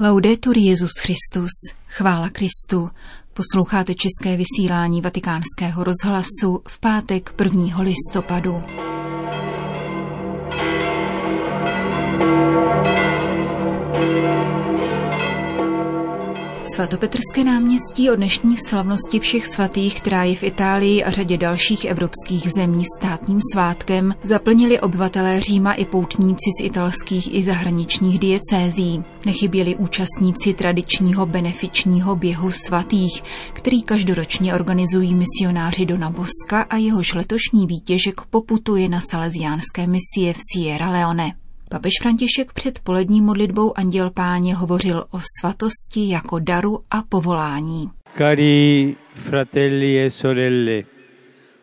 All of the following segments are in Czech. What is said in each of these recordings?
Laudetur Jezus Christus, chvála Kristu. Posloucháte české vysílání Vatikánského rozhlasu v pátek 1. listopadu. Svatopetrské náměstí o dnešní slavnosti všech svatých, která je v Itálii a řadě dalších evropských zemí státním svátkem, zaplnili obyvatelé Říma i poutníci z italských i zahraničních diecézí. Nechyběli účastníci tradičního benefičního běhu svatých, který každoročně organizují misionáři Dona Boska a jehož letošní výtěžek poputuje na salesiánské misie v Sierra Leone. Papež František před polední modlitbou Anděl Páně hovořil o svatosti jako daru a povolání. Cari fratelli e sorelle,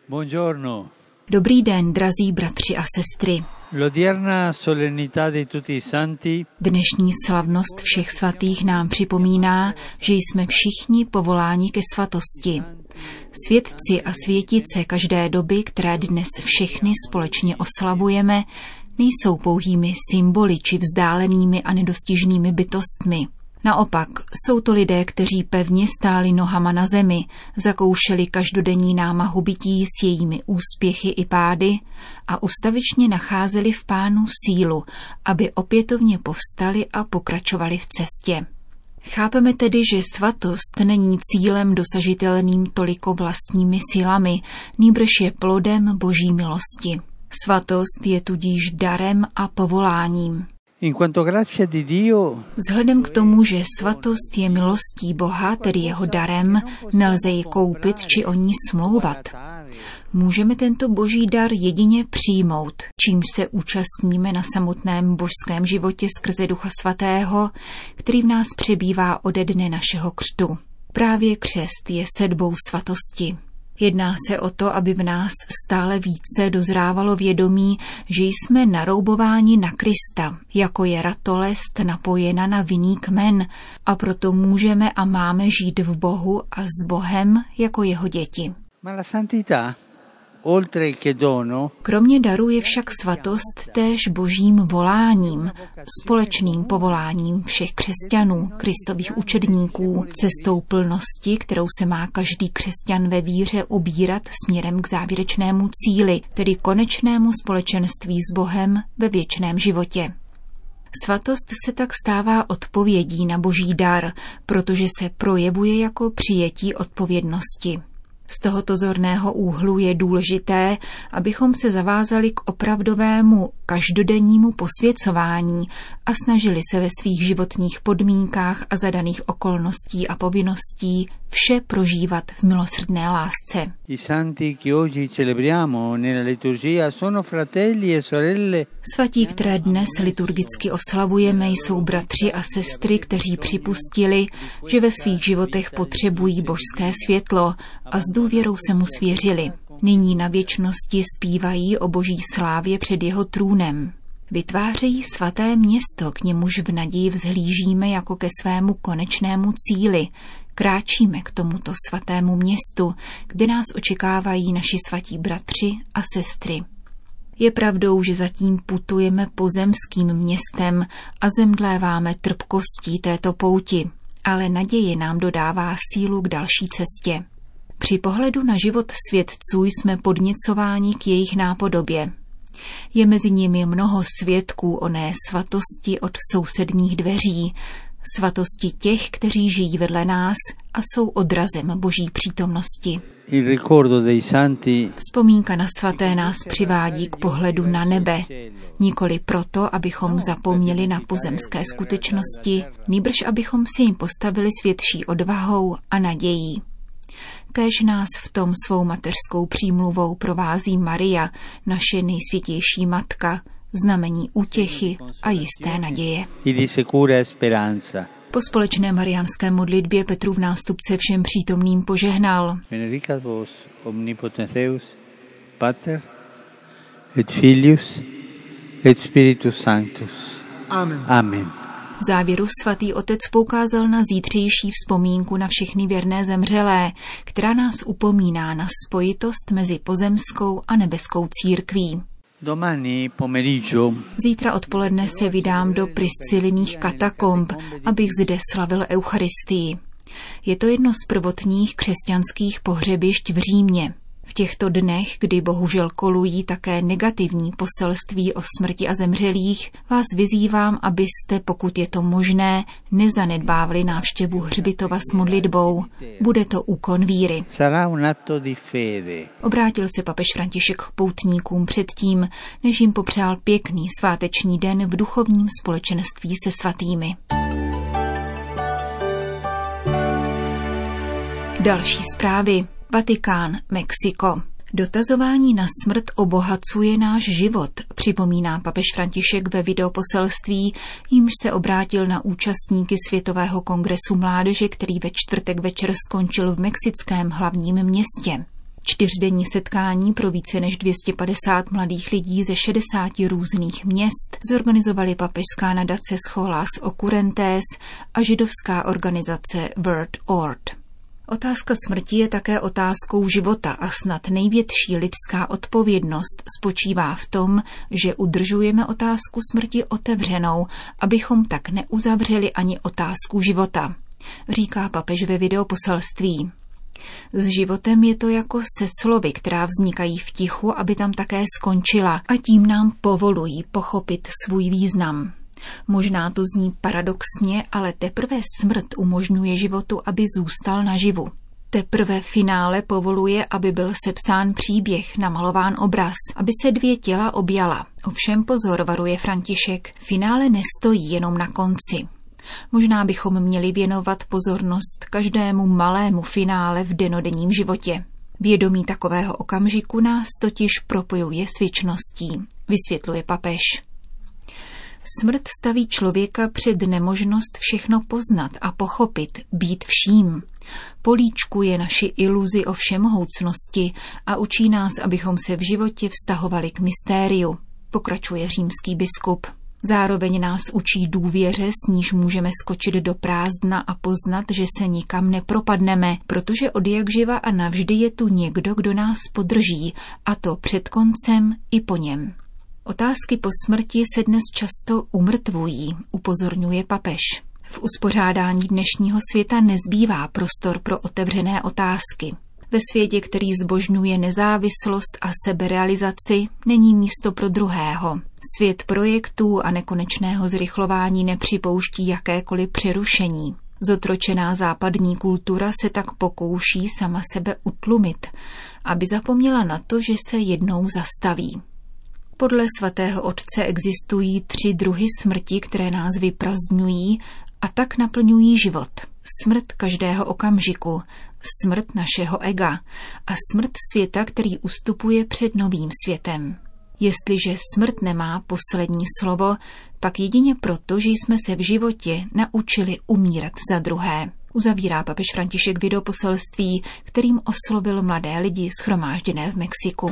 buongiorno. Dobrý den, drazí bratři a sestry. L'odierna solennità di tutti i santi Dnešní slavnost všech svatých nám připomíná, že jsme všichni povoláni ke svatosti. Svědci a světice každé doby, které dnes všechny společně oslavujeme, nejsou pouhými symboly či vzdálenými a nedostižnými bytostmi. Naopak, jsou to lidé, kteří pevně stáli nohama na zemi, zakoušeli každodenní námahu bytí s jejími úspěchy i pády a ustavičně nacházeli v pánu sílu, aby opětovně povstali a pokračovali v cestě. Chápeme tedy, že svatost není cílem dosažitelným toliko vlastními silami, nýbrž je plodem boží milosti. Svatost je tudíž darem a povoláním. Vzhledem k tomu, že svatost je milostí Boha, tedy jeho darem, nelze ji koupit či o ní smlouvat. Můžeme tento boží dar jedině přijmout, čímž se účastníme na samotném božském životě skrze Ducha Svatého, který v nás přebývá ode dne našeho křtu. Právě křest je sedbou svatosti. Jedná se o to, aby v nás stále více dozrávalo vědomí, že jsme naroubováni na Krista, jako je ratolest napojena na vinný kmen a proto můžeme a máme žít v Bohu a s Bohem jako jeho děti. ma la santità Kromě daru je však svatost též božím voláním, společným povoláním všech křesťanů, kristových učedníků, cestou plnosti, kterou se má každý křesťan ve víře ubírat směrem k závěrečnému cíli, tedy konečnému společenství s Bohem ve věčném životě. Svatost se tak stává odpovědí na boží dar, protože se projevuje jako přijetí odpovědnosti. Z tohoto zorného úhlu je důležité, abychom se zavázali k opravdovému každodennímu posvěcování a snažili se ve svých životních podmínkách a zadaných okolností a povinností vše prožívat v milosrdné lásce. e Svatí, které dnes liturgicky oslavujeme, jsou bratři a sestry, kteří připustili, že ve svých životech potřebují božské světlo a s důvěrou se mu svěřili. Nyní na věčnosti zpívají o boží slávě před jeho trůnem. Vytvářejí svaté město, k němuž v naději vzhlížíme jako ke svému konečnému cíli. Kráčíme k tomuto svatému městu, kde nás očekávají naši svatí bratři a sestry. Je pravdou, že zatím putujeme pozemským městem a zemdléváme trpkostí této pouti, ale naděje nám dodává sílu k další cestě. Při pohledu na život svědců jsme podněcováni k jejich nápodobě. Je mezi nimi mnoho svědků oné svatosti od sousedních dveří, svatosti těch, kteří žijí vedle nás a jsou odrazem boží přítomnosti. Vzpomínka na svaté nás přivádí k pohledu na nebe, nikoli proto, abychom zapomněli na pozemské skutečnosti, nýbrž abychom si jim postavili světší odvahou a nadějí. Kéž nás v tom svou mateřskou přímluvou provází Maria, naše nejsvětější matka, znamení útěchy a jisté naděje. di sicura speranza Po společné mariánské modlitbě Petrův nástupce všem přítomným požehnal. benedicat vos omnipotens Deus Pater et Filius et Spiritus Sanctus Amen. Amen V závěru svatý otec poukázal na zítřejší vzpomínku na všechny věrné zemřelé, která nás upomíná na spojitost mezi pozemskou a nebeskou církví. Zítra odpoledne se vydám do Prisciliných katakomb, abych zde slavil Eucharistii. Je to jedno z prvotních křesťanských pohřebišť v Římě. V těchto dnech, kdy bohužel kolují také negativní poselství o smrti a zemřelých, vás vyzývám, abyste, pokud je to možné, nezanedbávali návštěvu hřbitova s modlitbou. Bude to úkon víry. Obrátil se papež František k poutníkům předtím, než jim popřál pěkný sváteční den v duchovním společenství se svatými. Další zprávy. Vatikán, Mexiko. Dotazování na smrt obohacuje náš život, připomíná papež František ve videoposelství, jímž se obrátil na účastníky Světového kongresu mládeže, který ve čtvrtek večer skončil v mexickém hlavním městě. Čtyřdenní setkání pro více než 250 mladých lidí ze 60 různých měst zorganizovali papežská nadace Scholas Occurrentes a židovská organizace Word Ord. Otázka smrti je také otázkou života a snad největší lidská odpovědnost spočívá v tom, že udržujeme otázku smrti otevřenou, abychom tak neuzavřeli ani otázku života, říká papež ve videoposelství. S životem je to jako se slovy, která vznikají v tichu, aby tam také skončila a tím nám povolují pochopit svůj význam. Možná to zní paradoxně, ale teprve smrt umožňuje životu, aby zůstal naživu. Teprve finále povoluje, aby byl sepsán příběh, namalován obraz, aby se dvě těla objala. Ovšem pozor, varuje František, finále nestojí jenom na konci. Možná bychom měli věnovat pozornost každému malému finále v denodenním životě. Vědomí takového okamžiku nás totiž propojuje s věčností, vysvětluje papež. Smrt staví člověka před nemožnost všechno poznat a pochopit, být vším. Políčkuje naši iluzi o všemohoucnosti a učí nás, abychom se v životě vztahovali k mystériu, pokračuje římský biskup. Zároveň nás učí důvěře, s níž můžeme skočit do prázdna a poznat, že se nikam nepropadneme, protože od jak živa a navždy je tu někdo, kdo nás podrží, a to před koncem i po něm. Otázky po smrti se dnes často umrtvují, upozorňuje papež. V uspořádání dnešního světa nezbývá prostor pro otevřené otázky. Ve světě, který zbožňuje nezávislost a seberealizaci, není místo pro druhého. Svět projektů a nekonečného zrychlování nepřipouští jakékoliv přerušení. Zotročená západní kultura se tak pokouší sama sebe utlumit, aby zapomněla na to, že se jednou zastaví. Podle svatého otce existují tři druhy smrti, které nás vyprazdňují a tak naplňují život. Smrt každého okamžiku, smrt našeho ega a smrt světa, který ustupuje před novým světem. Jestliže smrt nemá poslední slovo, pak jedině proto, že jsme se v životě naučili umírat za druhé. Uzavírá papež František videoposelství, kterým oslovil mladé lidi schromážděné v Mexiku.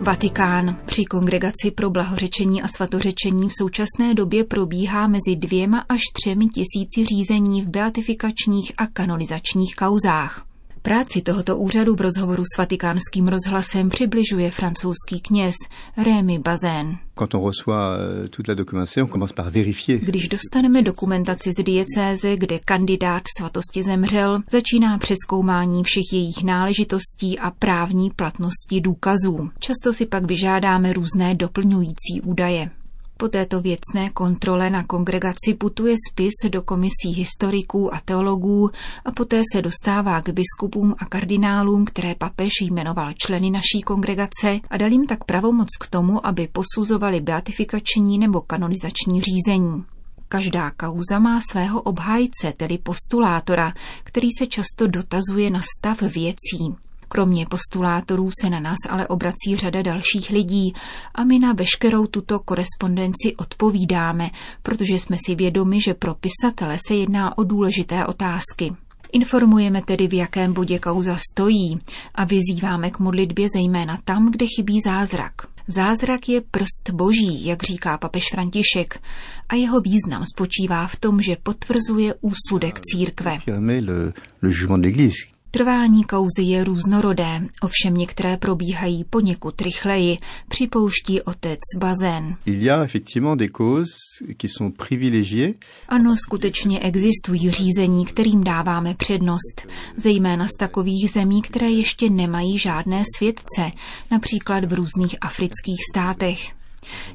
Vatikán. Při kongregaci pro blahořečení a svatořečení v současné době probíhá mezi dvěma až třemi tisíci řízení v beatifikačních a kanonizačních kauzách. Práci tohoto úřadu v rozhovoru s vatikánským rozhlasem přibližuje francouzský kněz Rémy Bazén. Euh, Když dostaneme dokumentaci z diecéze, kde kandidát svatosti zemřel, začíná přeskoumání všech jejich náležitostí a právní platnosti důkazů. Často si pak vyžádáme různé doplňující údaje. Po této věcné kontrole na kongregaci putuje spis do komisí historiků a teologů a poté se dostává k biskupům a kardinálům, které papež jmenoval členy naší kongregace a dal jim tak pravomoc k tomu, aby posuzovali beatifikační nebo kanonizační řízení. Každá kauza má svého obhájce, tedy postulátora, který se často dotazuje na stav věcí. Kromě postulátorů se na nás ale obrací řada dalších lidí a my na veškerou tuto korespondenci odpovídáme, protože jsme si vědomi, že pro pisatele se jedná o důležité otázky. Informujeme tedy, v jakém bodě kauza stojí a vyzýváme k modlitbě zejména tam, kde chybí zázrak. Zázrak je prst boží, jak říká papež František, a jeho význam spočívá v tom, že potvrzuje úsudek církve. Trvání kauzy je různorodé, ovšem některé probíhají poněkud rychleji, připouští otec Bazén. Ano, skutečně existují řízení, kterým dáváme přednost, zejména z takových zemí, které ještě nemají žádné svědce, například v různých afrických státech.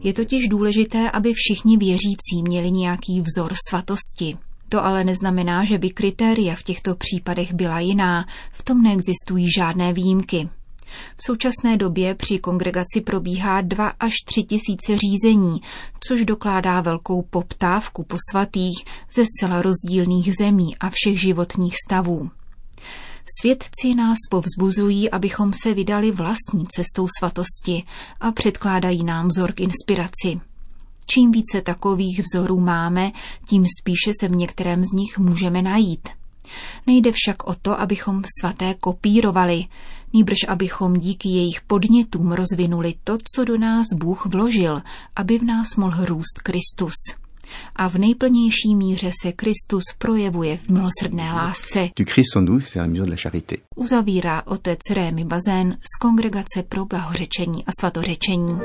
Je totiž důležité, aby všichni věřící měli nějaký vzor svatosti. To ale neznamená, že by kritéria v těchto případech byla jiná, v tom neexistují žádné výjimky. V současné době při kongregaci probíhá 2 až 3 tisíce řízení, což dokládá velkou poptávku po svatých ze zcela rozdílných zemí a všech životních stavů. Svědci nás povzbuzují, abychom se vydali vlastní cestou svatosti a předkládají nám vzor k inspiraci. Čím více takových vzorů máme, tím spíše se v některém z nich můžeme najít. Nejde však o to, abychom svaté kopírovali, nýbrž abychom díky jejich podnětům rozvinuli to, co do nás Bůh vložil, aby v nás mohl růst Kristus. A v nejplnější míře se Kristus projevuje v milosrdné lásce. Uzavírá otec Rémy Bazén z Kongregace pro blahořečení a svatořečení.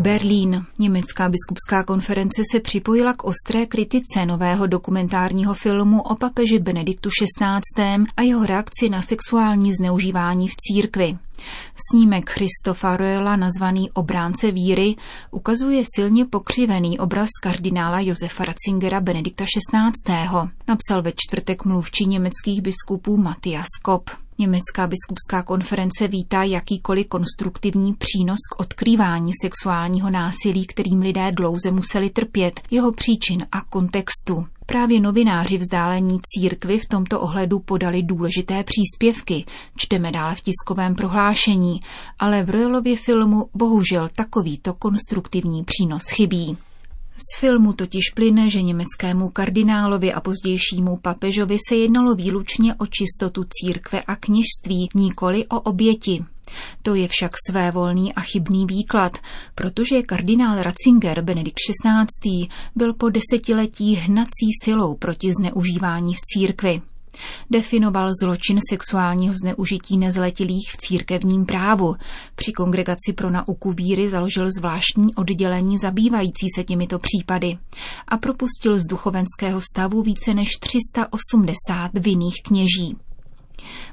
Berlín. Německá biskupská konference se připojila k ostré kritice nového dokumentárního filmu o papeži Benediktu XVI. a jeho reakci na sexuální zneužívání v církvi. Snímek Christofa Roela nazvaný Obránce víry ukazuje silně pokřivený obraz kardinála Josefa Ratzingera Benedikta XVI. Napsal ve čtvrtek mluvčí německých biskupů Matthias Kopp. Německá biskupská konference vítá jakýkoliv konstruktivní přínos k odkrývání sexuálního násilí, kterým lidé dlouze museli trpět, jeho příčin a kontextu. Právě novináři vzdálení církvy v tomto ohledu podali důležité příspěvky, čteme dále v tiskovém prohlášení, ale v Royalově filmu bohužel takovýto konstruktivní přínos chybí. Z filmu totiž plyne, že německému kardinálovi a pozdějšímu papežovi se jednalo výlučně o čistotu církve a kněžství, nikoli o oběti. To je však svévolný a chybný výklad, protože kardinál Ratzinger Benedikt XVI. byl po desetiletí hnací silou proti zneužívání v církvi. Definoval zločin sexuálního zneužití nezletilých v církevním právu. Při kongregaci pro nauku víry založil zvláštní oddělení zabývající se těmito případy a propustil z duchovenského stavu více než 380 vinných kněží.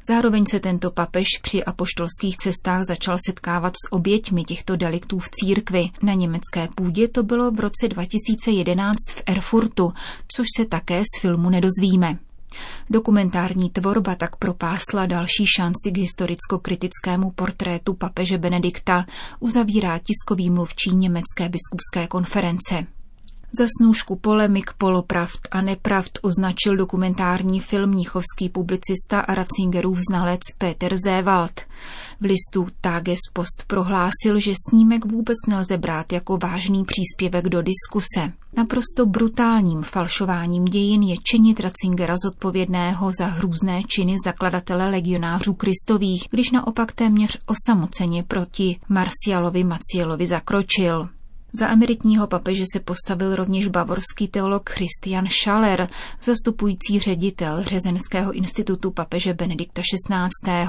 Zároveň se tento papež při apoštolských cestách začal setkávat s oběťmi těchto deliktů v církvi. Na německé půdě to bylo v roce 2011 v Erfurtu, což se také z filmu nedozvíme. Dokumentární tvorba tak propásla další šanci k historicko-kritickému portrétu papeže Benedikta, uzavírá tiskový mluvčí Německé biskupské konference. Za snůžku polemik, polopravd a nepravd označil dokumentární film mnichovský publicista a Ratzingerův znalec Peter Zewald. V listu Tages Post prohlásil, že snímek vůbec nelze brát jako vážný příspěvek do diskuse. Naprosto brutálním falšováním dějin je činit Ratzingera zodpovědného za hrůzné činy zakladatele legionářů kristových, když naopak téměř osamoceně proti Marcialovi Macielovi zakročil. Za emeritního papeže se postavil rovněž bavorský teolog Christian Schaller, zastupující ředitel Řezenského institutu papeže Benedikta XVI.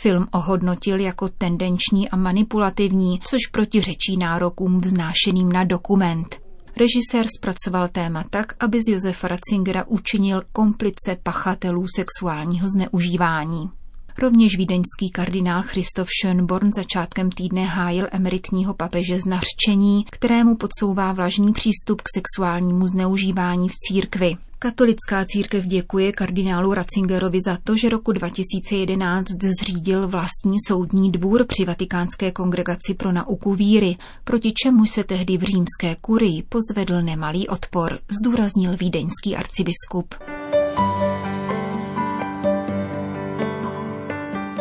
Film ohodnotil jako tendenční a manipulativní, což protiřečí nárokům vznášeným na dokument. Režisér zpracoval téma tak, aby z Josefa Ratzingera učinil komplice pachatelů sexuálního zneužívání. Rovněž vídeňský kardinál Christoph Schönborn začátkem týdne hájil emeritního papeže z nařčení, kterému podsouvá vlažný přístup k sexuálnímu zneužívání v církvi. Katolická církev děkuje kardinálu Ratzingerovi za to, že roku 2011 zřídil vlastní soudní dvůr při Vatikánské kongregaci pro nauku víry, proti čemu se tehdy v římské kurii pozvedl nemalý odpor, zdůraznil vídeňský arcibiskup.